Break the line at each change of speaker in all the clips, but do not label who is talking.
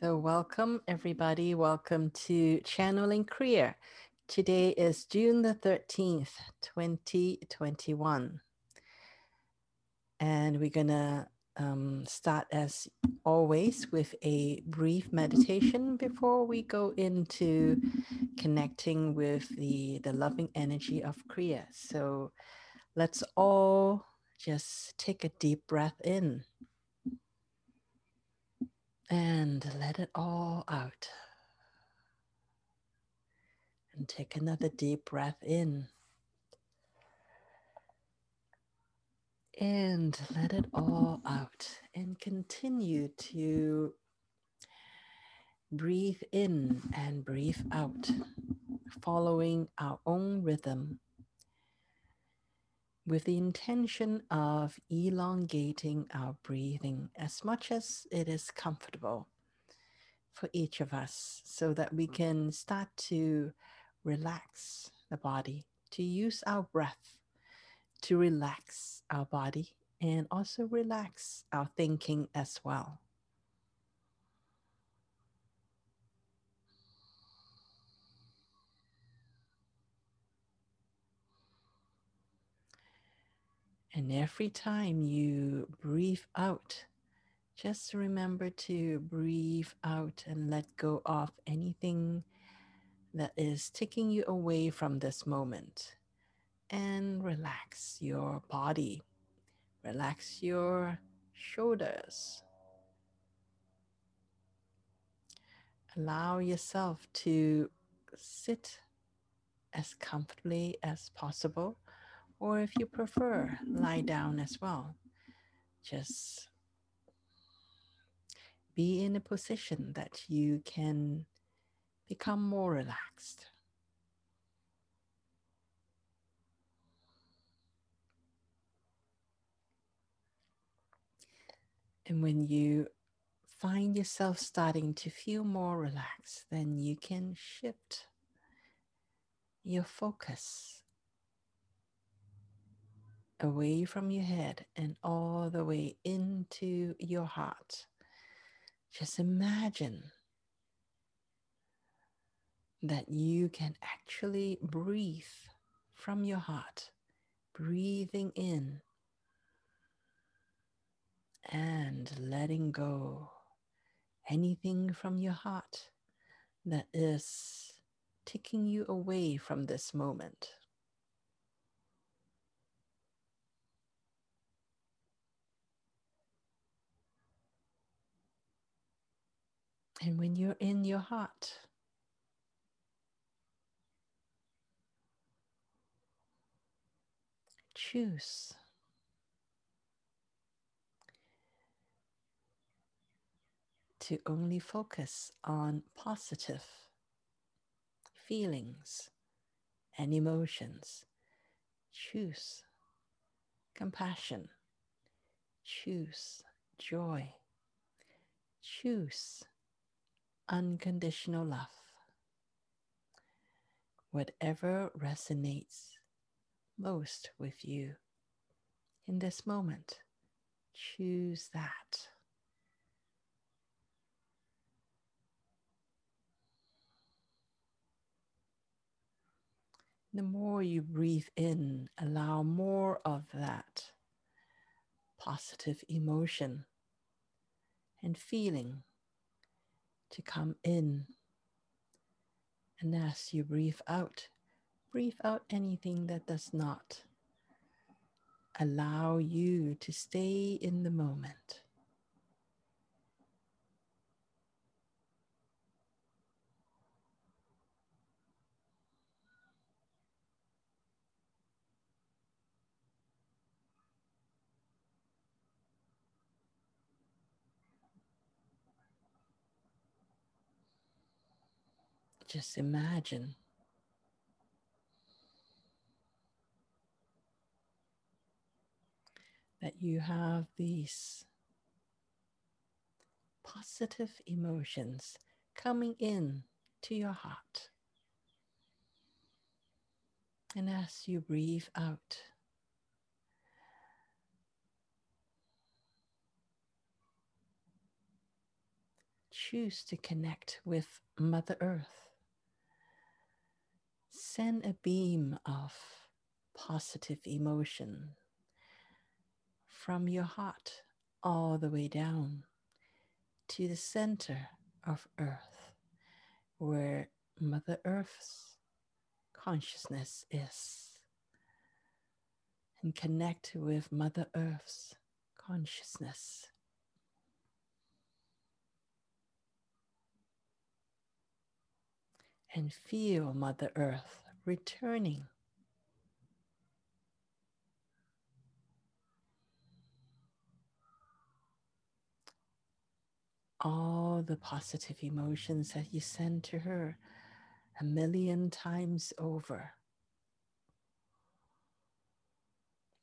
So, welcome everybody. Welcome to Channeling Kriya. Today is June the 13th, 2021. And we're going to um, start, as always, with a brief meditation before we go into connecting with the, the loving energy of Kriya. So, let's all just take a deep breath in and let it all out. And take another mm-hmm. deep breath in. And let it all out. And continue to breathe in and breathe out, following our own rhythm with the intention of elongating our breathing as much as it is comfortable for each of us so that we mm-hmm. can start to relax the body, to use our breath to relax our body and also relax our thinking as well. And every time you breathe out, just remember to breathe out and let go of anything that is taking you away from this moment. And relax your body, relax your shoulders. Allow yourself to sit as comfortably as possible or if you prefer, lie down as well. Just be in a position that you can become more relaxed. And when you find yourself starting to feel more relaxed, then you can shift your focus away from your head and all the way into your heart. Just imagine that you can actually breathe from your heart, breathing in and letting go anything from your heart that is taking you away from this moment. And when you're in your heart, choose to only focus on positive feelings and emotions. Choose compassion. Choose joy. Choose unconditional love. Whatever resonates most with you in this moment, choose that. The more you breathe in, allow more of that positive emotion and feeling to come in. And as you breathe out, breathe out anything that does not allow you to stay in the moment. Just imagine that you have these positive emotions coming in to your heart. And as you breathe out, choose to connect with Mother Earth. Send a beam of positive emotion from your heart all the way down to the center of Earth, where Mother Earth's consciousness is. And connect with Mother Earth's consciousness. And feel Mother Earth returning all the positive emotions that you send to her a million times over.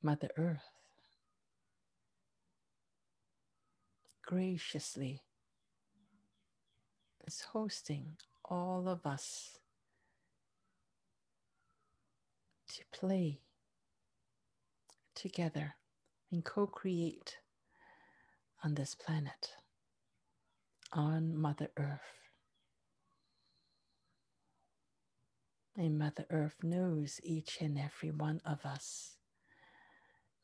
Mother Earth graciously is hosting all of us to play together and co create on this planet on Mother Earth. And Mother Earth knows each and every one of us.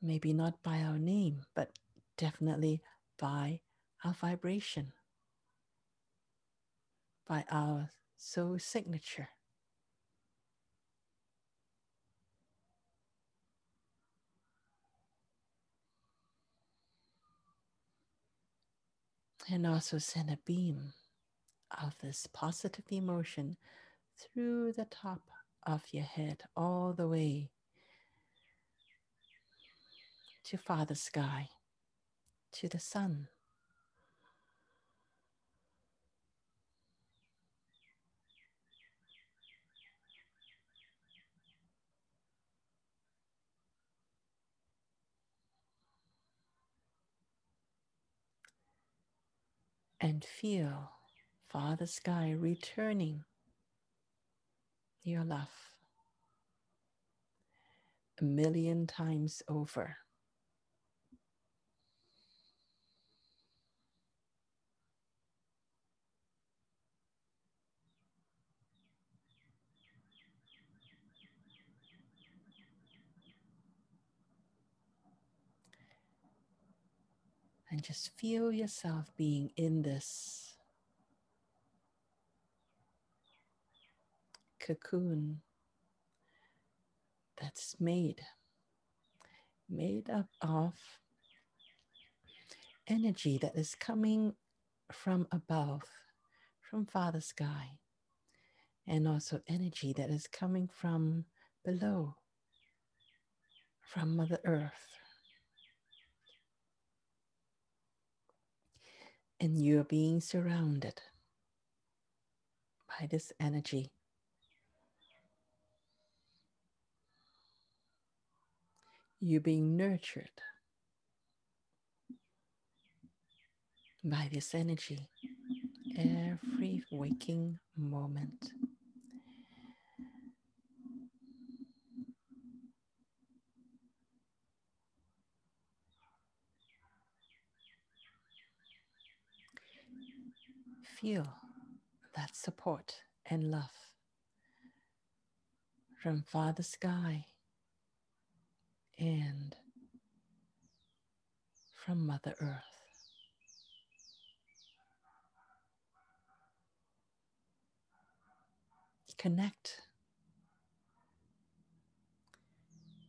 Maybe not by our name, but definitely by our vibration, by our soul signature. and also send a beam of this positive emotion through the top of your head all the way to Father Sky, to the sun. And feel Father Sky returning your love a million times over. And just feel yourself being in this cocoon that's made made up of energy that is coming from above from father sky and also energy that is coming from below from mother earth and you're being surrounded by this energy. You're being nurtured by this energy every waking moment. Feel that support and love from Father Sky and from Mother Earth. Connect.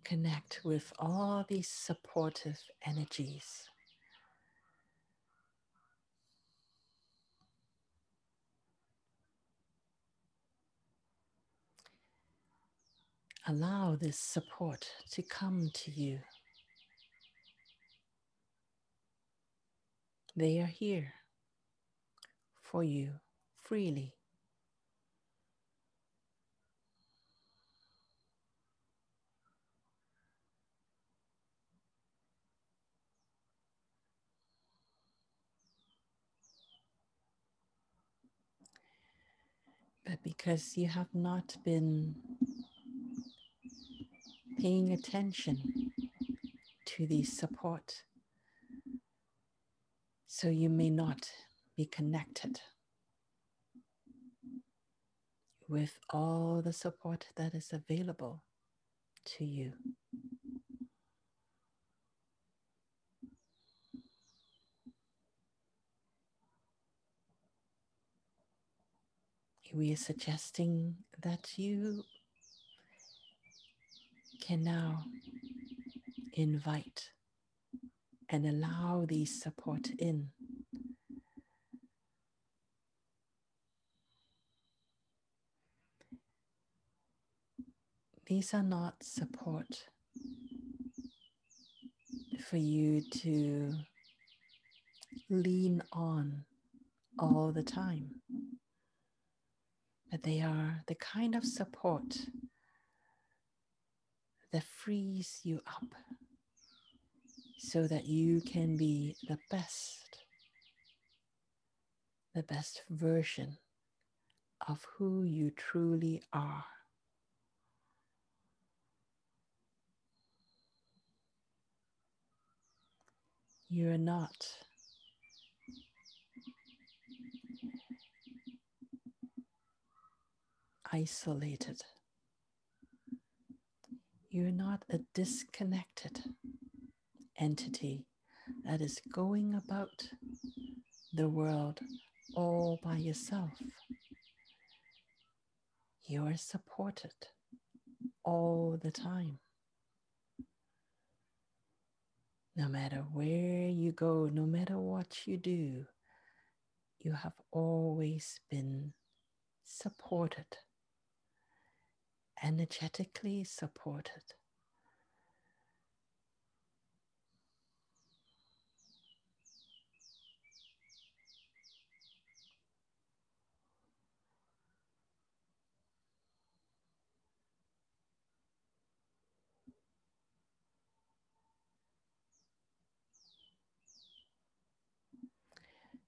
Connect with all these supportive energies. Allow this support to come to you. They are here for you freely. But because you have not been paying attention to the support. So you may not be connected with all the support that is available to you. We are suggesting that you can now invite and allow these support in. These are not support for you to lean on all the time, but they are the kind of support that frees you up so that you can be the best, the best version of who you truly are. You're not isolated. You're not a disconnected entity that is going about the world all by yourself. You are supported all the time. No matter where you go, no matter what you do, you have always been supported, energetically supported.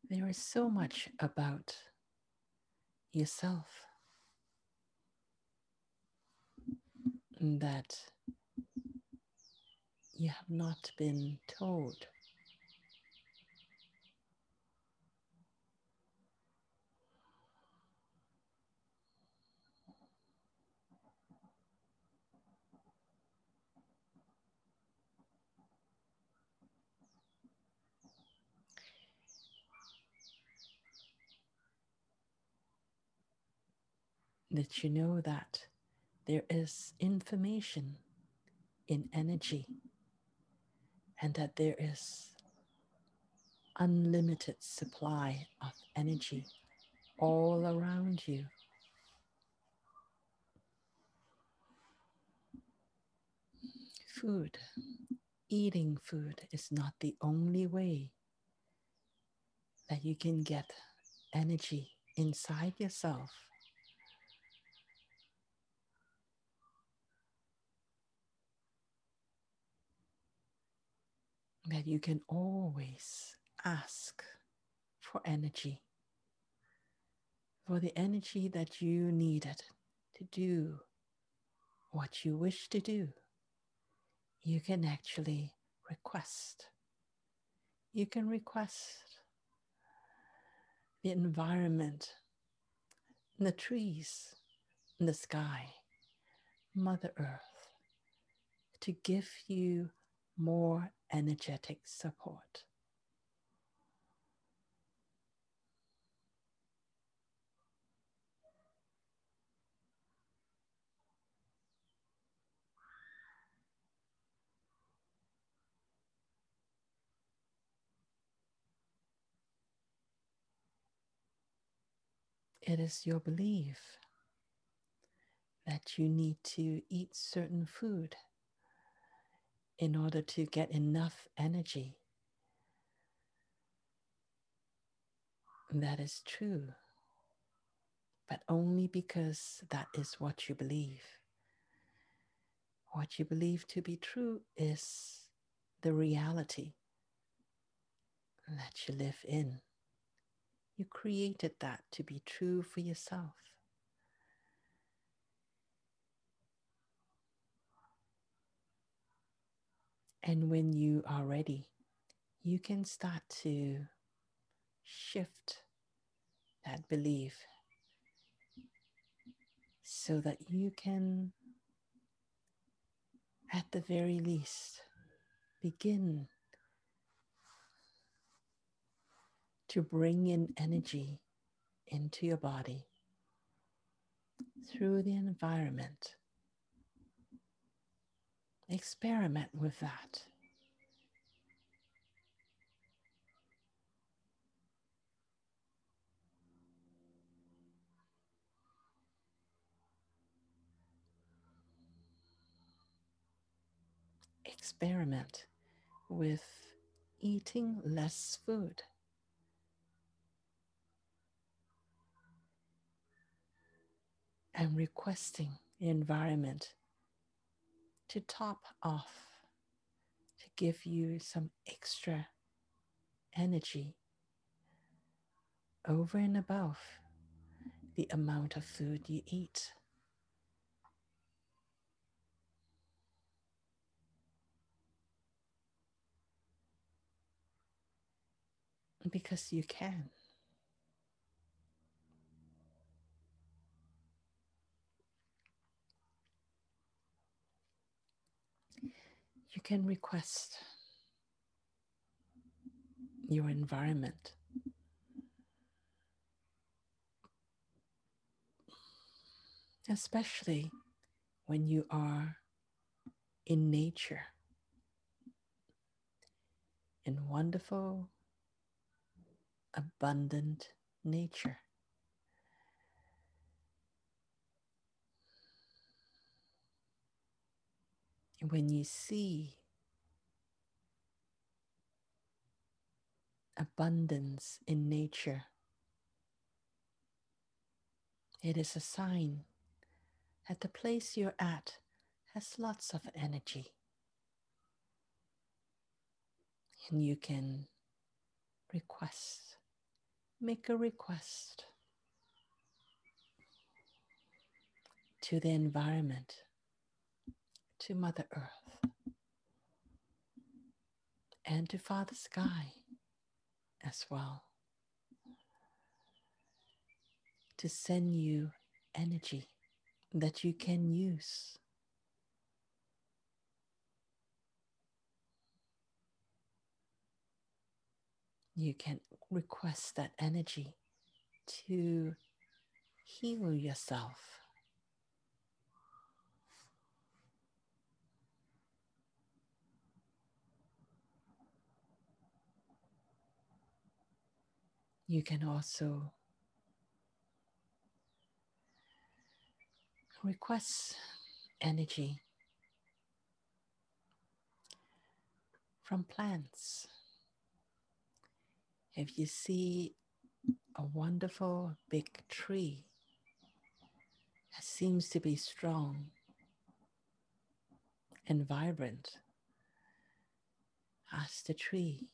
There is so much about yourself that you have not been told. that you know that there is information in energy and that there is unlimited supply of energy all around you. Food, eating food is not the only way that you can get energy inside yourself that you can always ask for energy, for the energy that you needed to do what you wish to do. You can actually request. You can request the environment, the trees, the sky, Mother Earth, to give you more energetic support. It is your belief that you need to eat certain food in order to get enough energy. That is true, but only because that is what you believe. What you believe to be true is the reality that you live in. You created that to be true for yourself. And when you are ready, you can start to shift that belief so that you can, at the very least, begin to bring in energy into your body through the environment. Experiment with that. Experiment with eating less food. and requesting environment to top off, to give you some extra energy over and above the amount of food you eat. Because you can. You can request your environment. Especially when you are in nature, in wonderful, abundant nature. When you see abundance in nature, it is a sign that the place you're at has lots of energy. And you can request, make a request to the environment to Mother Earth and to Father Sky as well to send you energy that you can use. You can request that energy to heal yourself You can also request energy from plants. If you see a wonderful big tree that seems to be strong and vibrant, ask the tree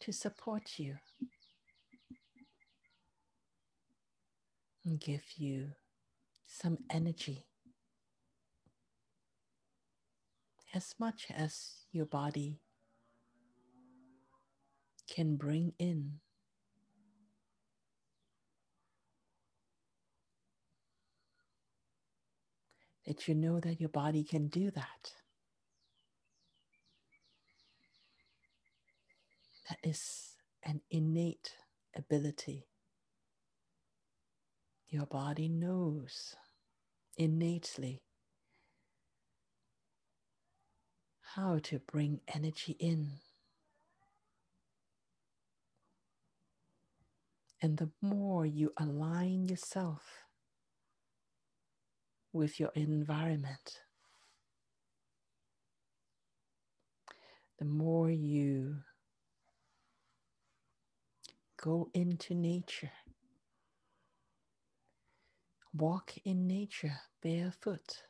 to support you and give you some energy as much as your body can bring in. That you know that your body can do that. That is an innate ability. Your body knows innately how to bring energy in. And the more you align yourself with your environment, the more you Go into nature. Walk in nature barefoot.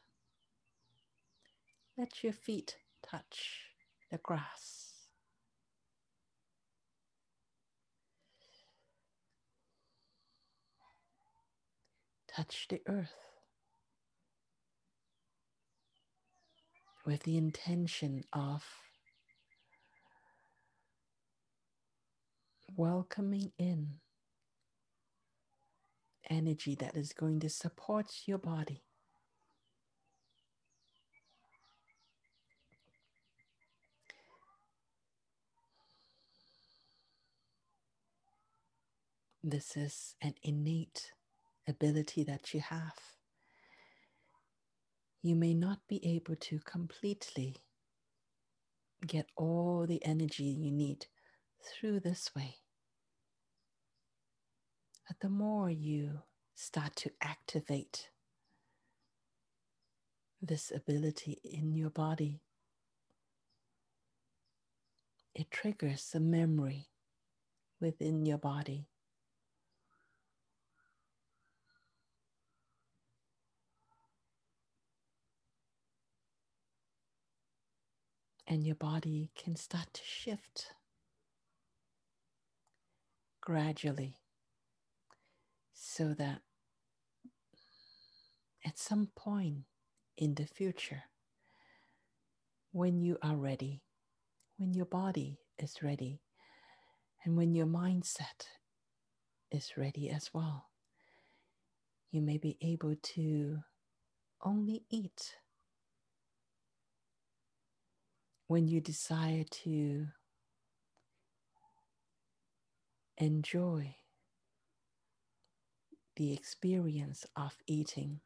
Let your feet touch the grass. Touch the earth with the intention of welcoming in energy that is going to support your body. This is an innate ability that you have. You may not be able to completely get all the energy you need through this way. But the more you start to activate this ability in your body, it triggers a memory within your body and your body can start to shift gradually so that at some point in the future, when you are ready, when your body is ready, and when your mindset is ready as well, you may be able to only eat when you desire to enjoy the experience of eating.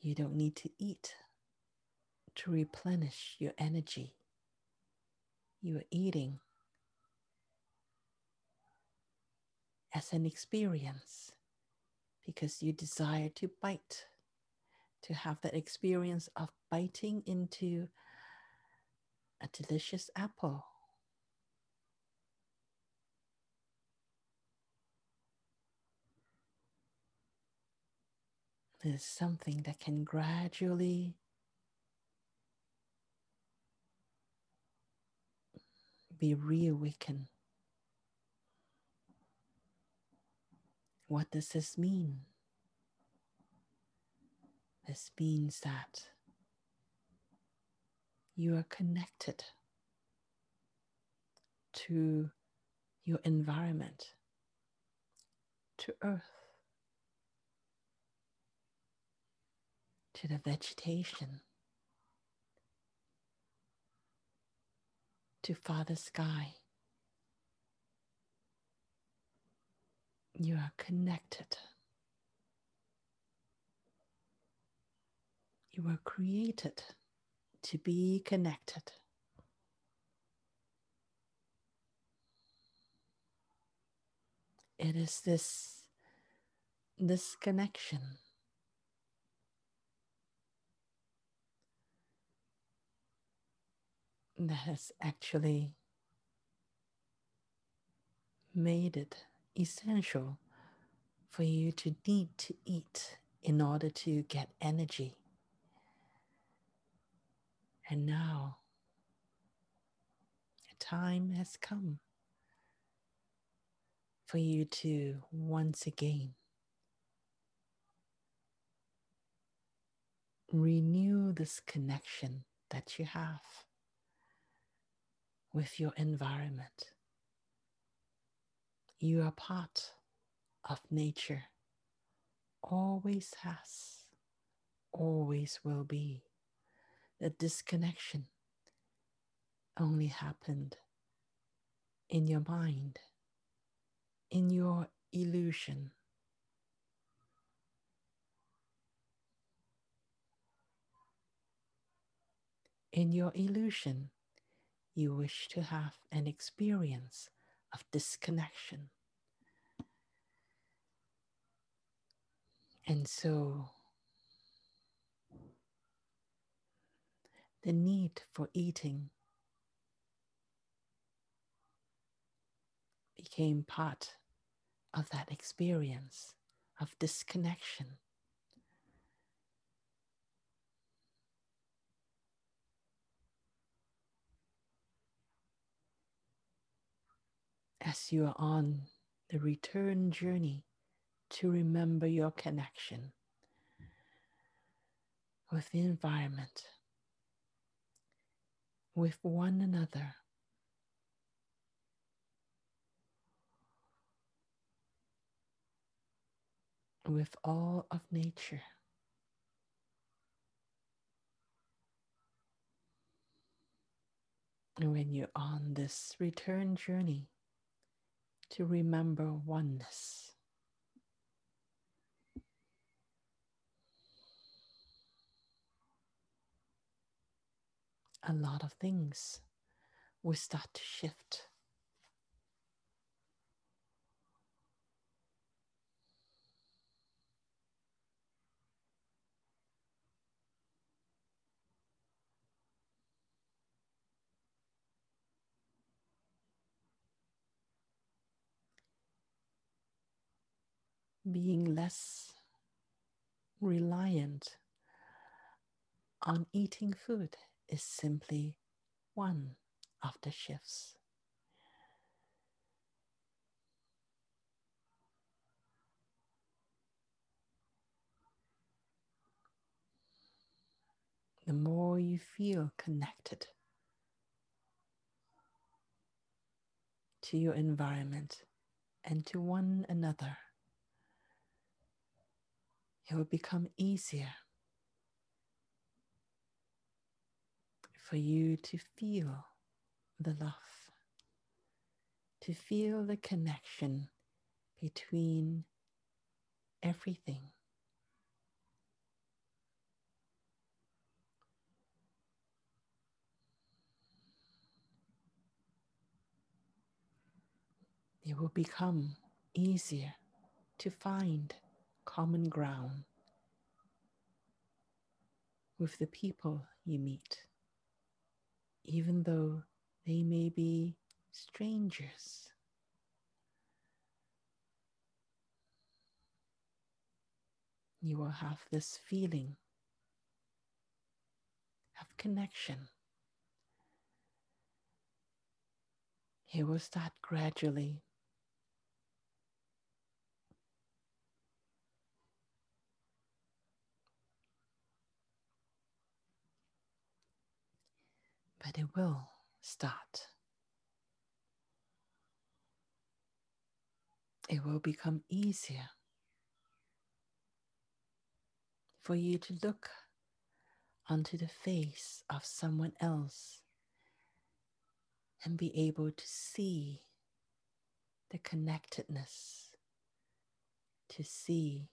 You don't need to eat to replenish your energy. You are eating as an experience because you desire to bite to have that experience of biting into a delicious apple. There's something that can gradually be reawakened. What does this mean? This means that you are connected to your environment, to earth, to the vegetation, to Father Sky. You are connected. You were created to be connected. It is this, this connection that has actually made it essential for you to need to eat in order to get energy. And now, time has come for you to once again renew this connection that you have with your environment. You are part of nature, always has, always will be the disconnection only happened in your mind, in your illusion. In your illusion, you wish to have an experience of disconnection. And so the need for eating became part of that experience of disconnection. as you are on the return journey to remember your connection with the environment, with one another. With all of nature. And when you're on this return journey, to remember oneness, a lot of things will start to shift. Being less reliant on eating food is simply one of the shifts. The more you feel connected to your environment and to one another, it will become easier for you to feel the love, to feel the connection between everything. It will become easier to find common ground with the people you meet, even though they may be strangers. You will have this feeling of connection. It will start gradually but it will start. It will become easier for you to look onto the face of someone else and be able to see the connectedness, to see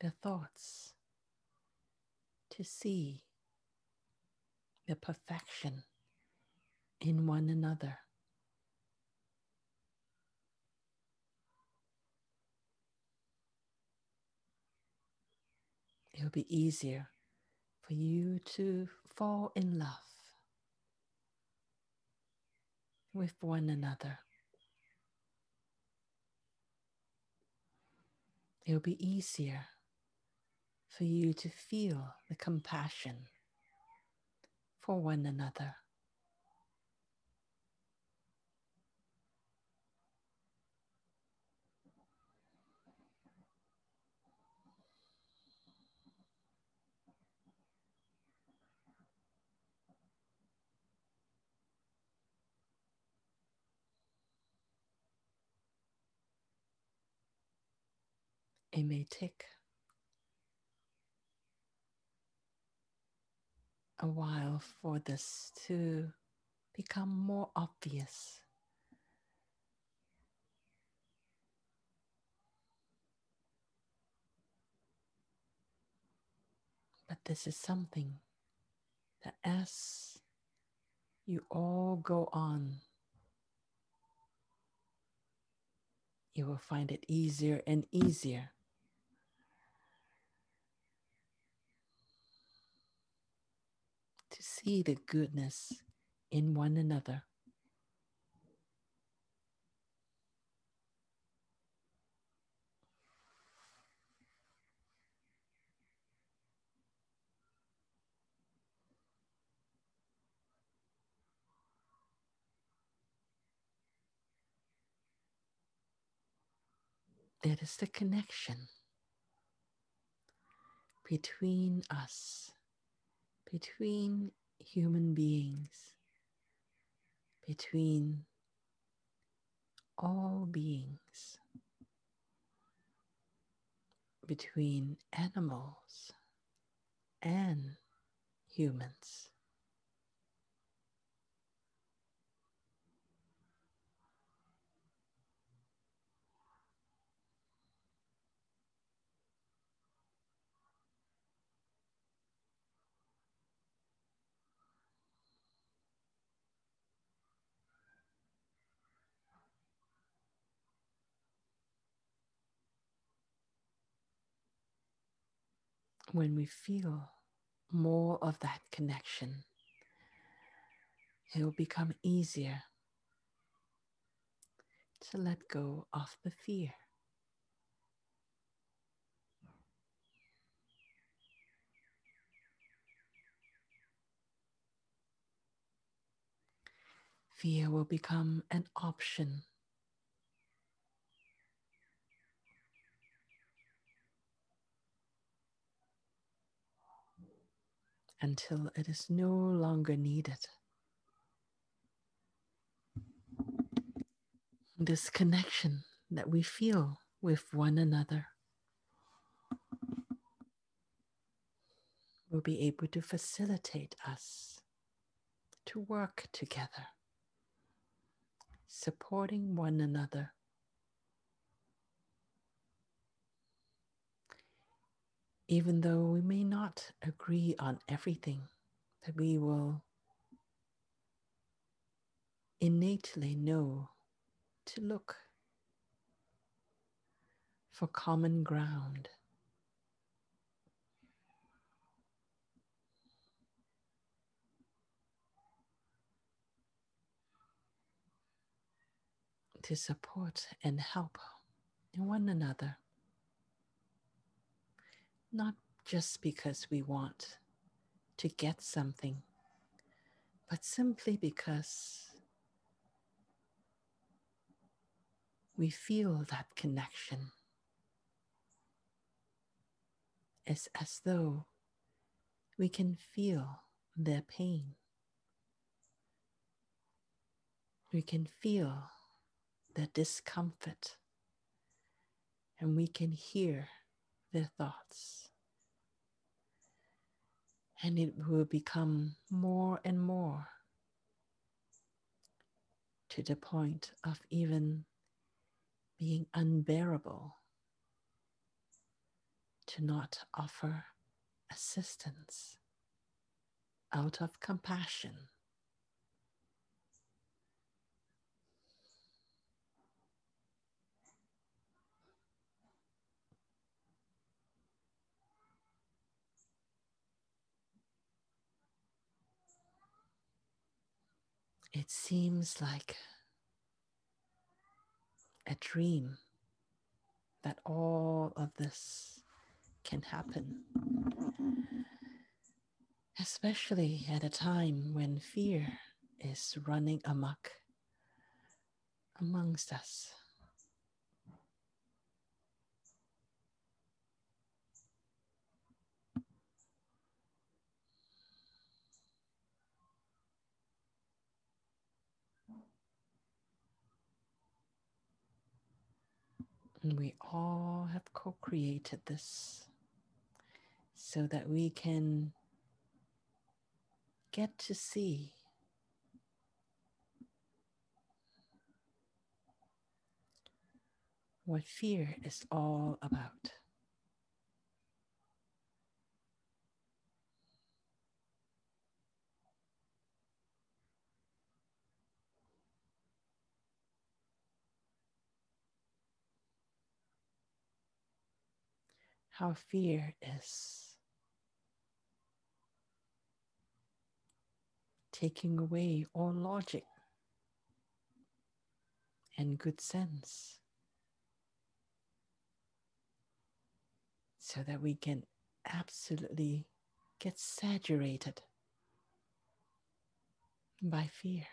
the thoughts, to see the perfection in one another. It will be easier for you to fall in love with one another. It will be easier for you to feel the compassion for one another. It may take a while for this to become more obvious. But this is something that as you all go on, you will find it easier and easier to see the goodness in one another. That is the connection between us between human beings, between all beings. between animals and humans. When we feel more of that connection, it will become easier to let go of the fear. Fear will become an option until it is no longer needed. This connection that we feel with one another will be able to facilitate us to work together, supporting one another even though we may not agree on everything, that we will innately know to look for common ground. To support and help one another not just because we want to get something, but simply because we feel that connection. It's as though we can feel their pain. We can feel their discomfort. And we can hear their thoughts. And it will become more and more to the point of even being unbearable to not offer assistance out of compassion. It seems like a dream that all of this can happen. Especially at a time when fear is running amok amongst us. And we all have co created this so that we can get to see what fear is all about. How fear is taking away all logic and good sense so that we can absolutely get saturated by fear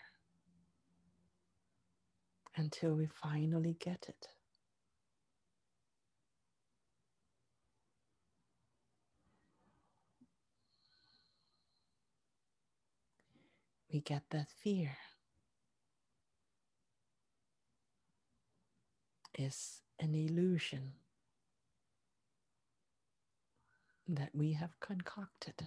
until we finally get it. We get that fear is an illusion. that we have concocted.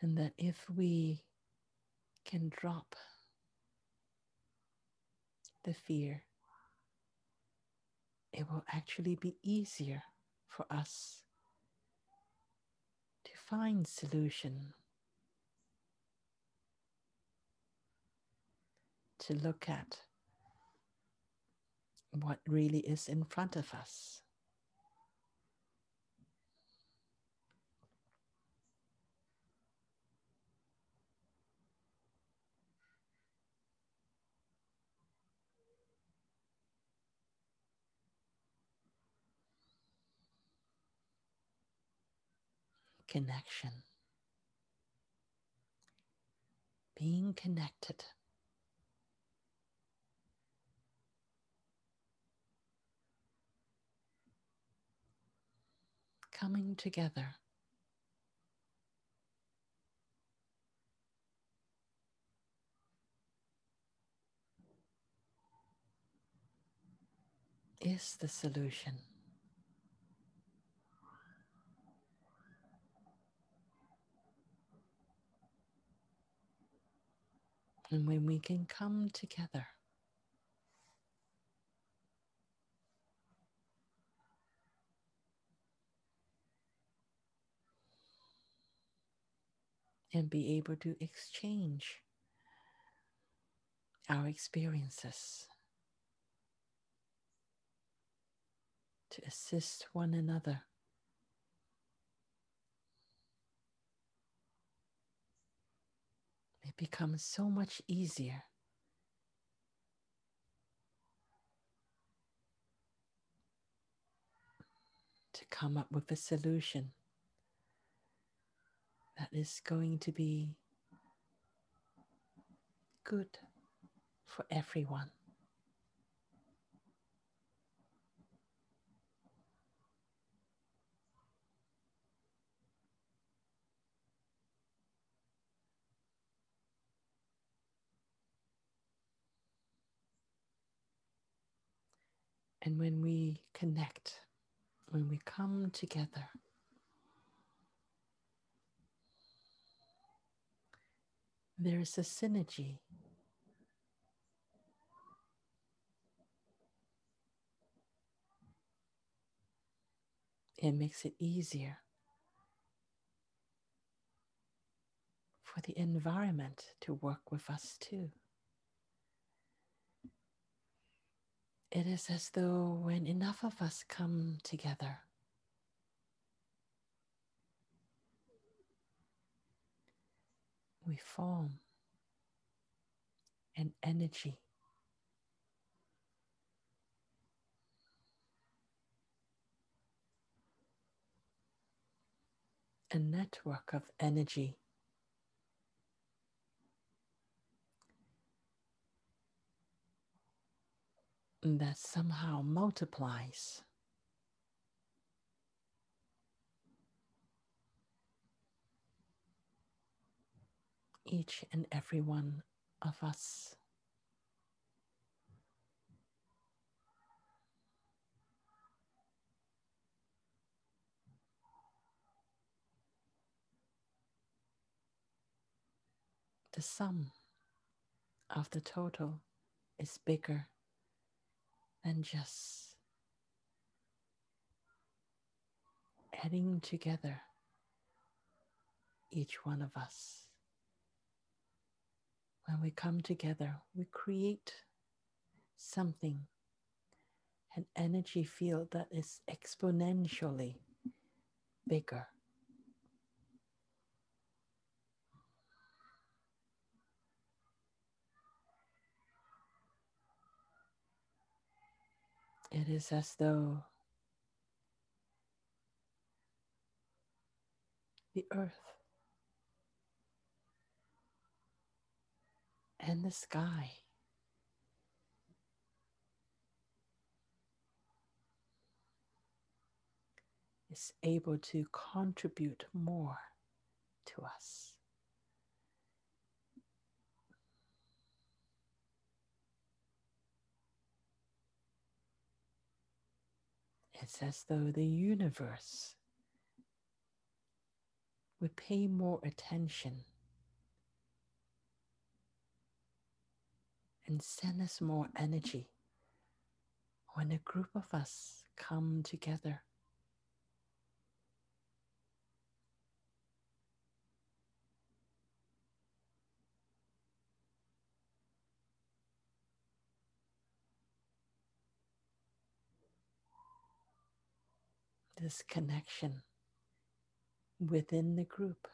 And that if we can drop the fear, it will actually be easier for us to find solution to look at what really is in front of us connection, being connected. Coming together. Is the solution. And when we can come together, and be able to exchange our experiences to assist one another. It becomes so much easier to come up with a solution that is going to be good for everyone. And when we connect, when we come together, there is a synergy. It makes it easier for the environment to work with us too. It is as though when enough of us come together, we form an energy. A network of energy that somehow multiplies. Each and every one of us. The sum of the total is bigger and just adding together each one of us. When we come together, we create something, an energy field that is exponentially bigger. It is as though the earth and the sky is able to contribute more to us It's as though the universe would pay more attention and send us more energy when a group of us come together. This connection within the group.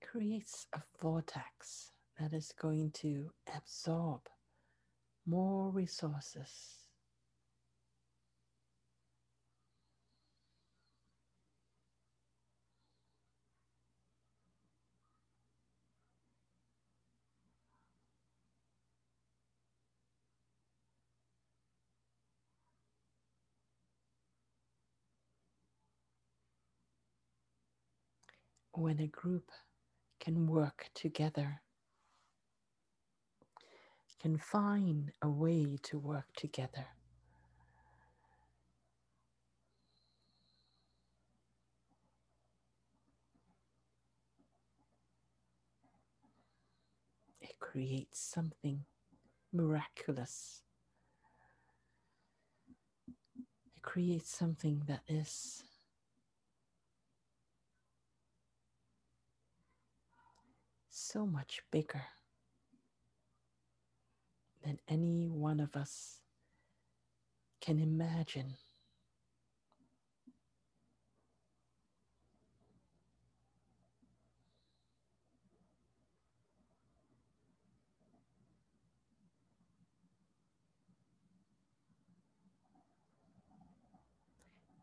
creates a vortex that is going to absorb more resources. When a group can work together, can find a way to work together. It creates something miraculous. It creates something that is so much bigger than any one of us can imagine.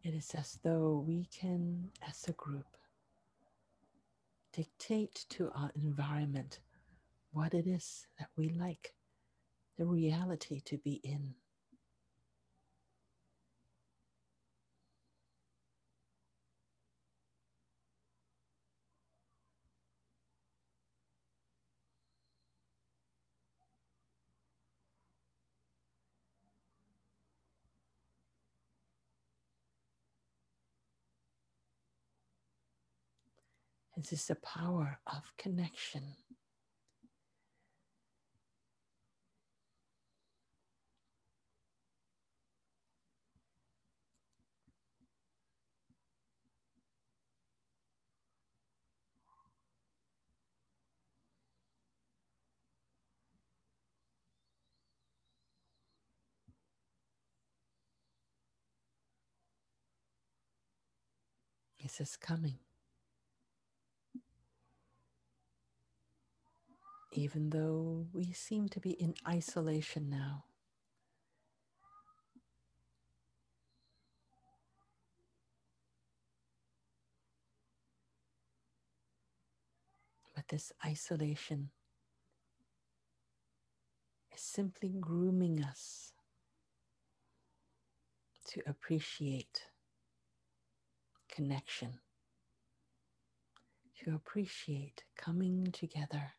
It is as though we can, as a group, dictate to our environment what it is that we like the reality to be in. This is the power of connection. This is coming. Even though we seem to be in isolation now. But this isolation is simply grooming us to appreciate connection, to appreciate coming together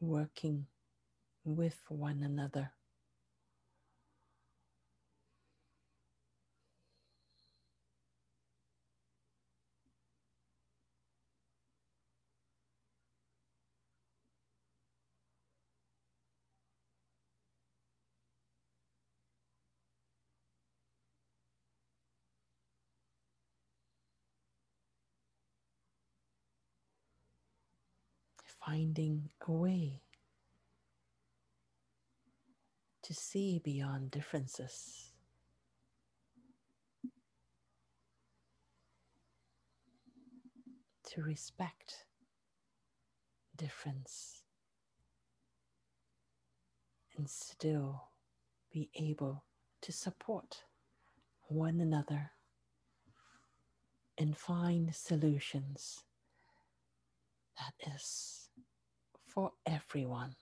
working with one another. Finding a way to see beyond differences. To respect difference and still be able to support one another and find solutions that is for everyone.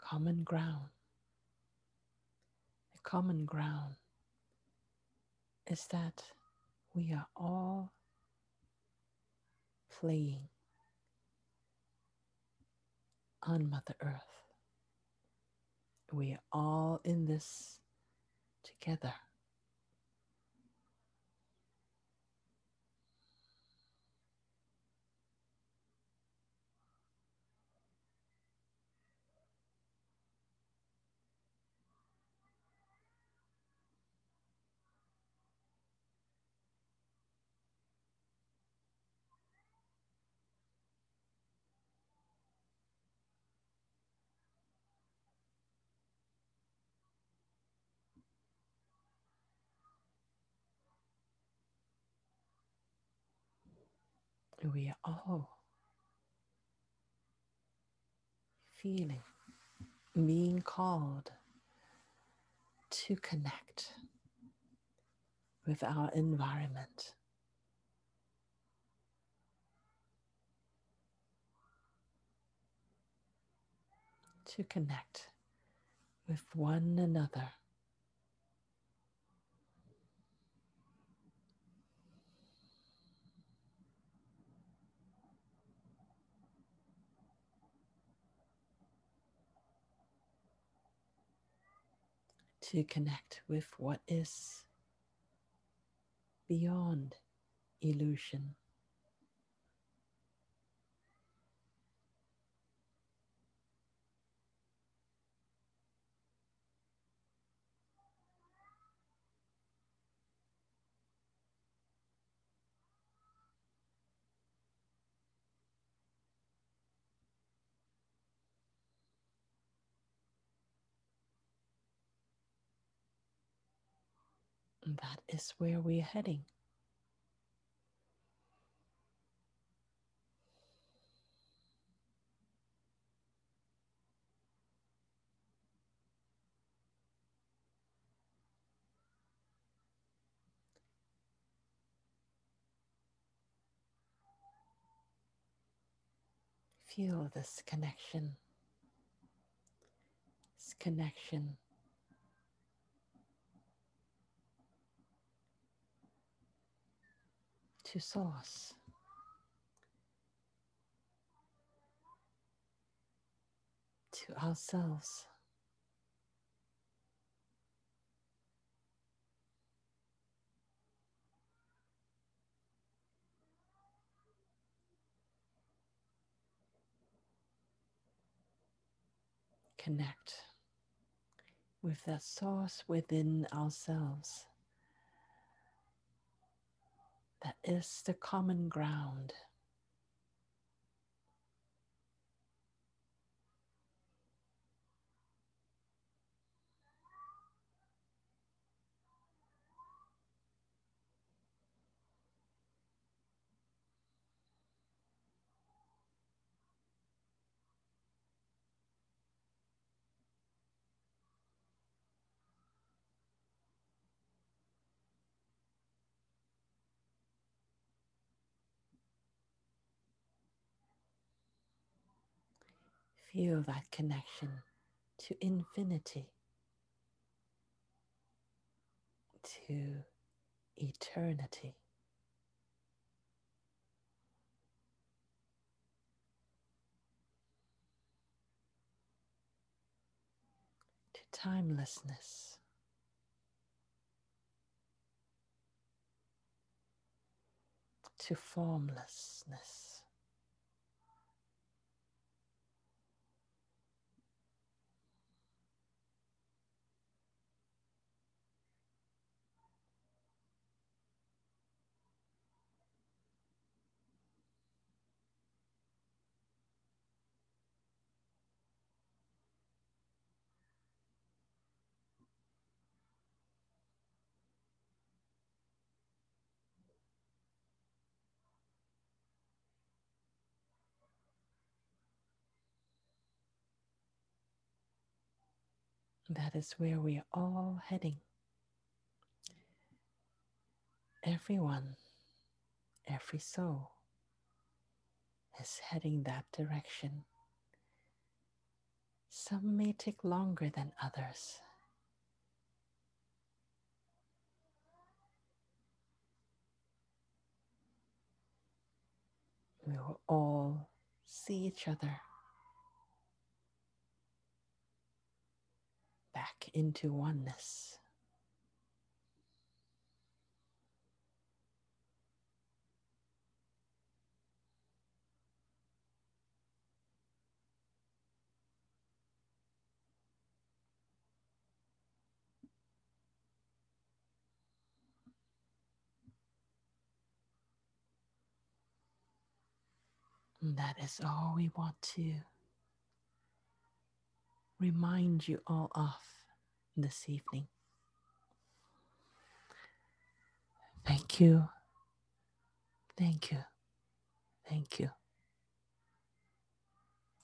Common ground. The common ground is that we are all playing on Mother Earth. We are all in this together. We are all feeling being called to connect with our environment. To connect with one another. To connect with what is beyond illusion. That is where we're heading. Feel this connection, this connection to Source. To ourselves. Connect with that source within ourselves that is the common ground. Feel that connection to infinity, to eternity. To timelessness. To formlessness. That is where we are all heading. Everyone, every soul is heading that direction. Some may take longer than others. We will all see each other back into oneness. And that is all we want to remind you all of this evening. Thank you. Thank you. Thank you.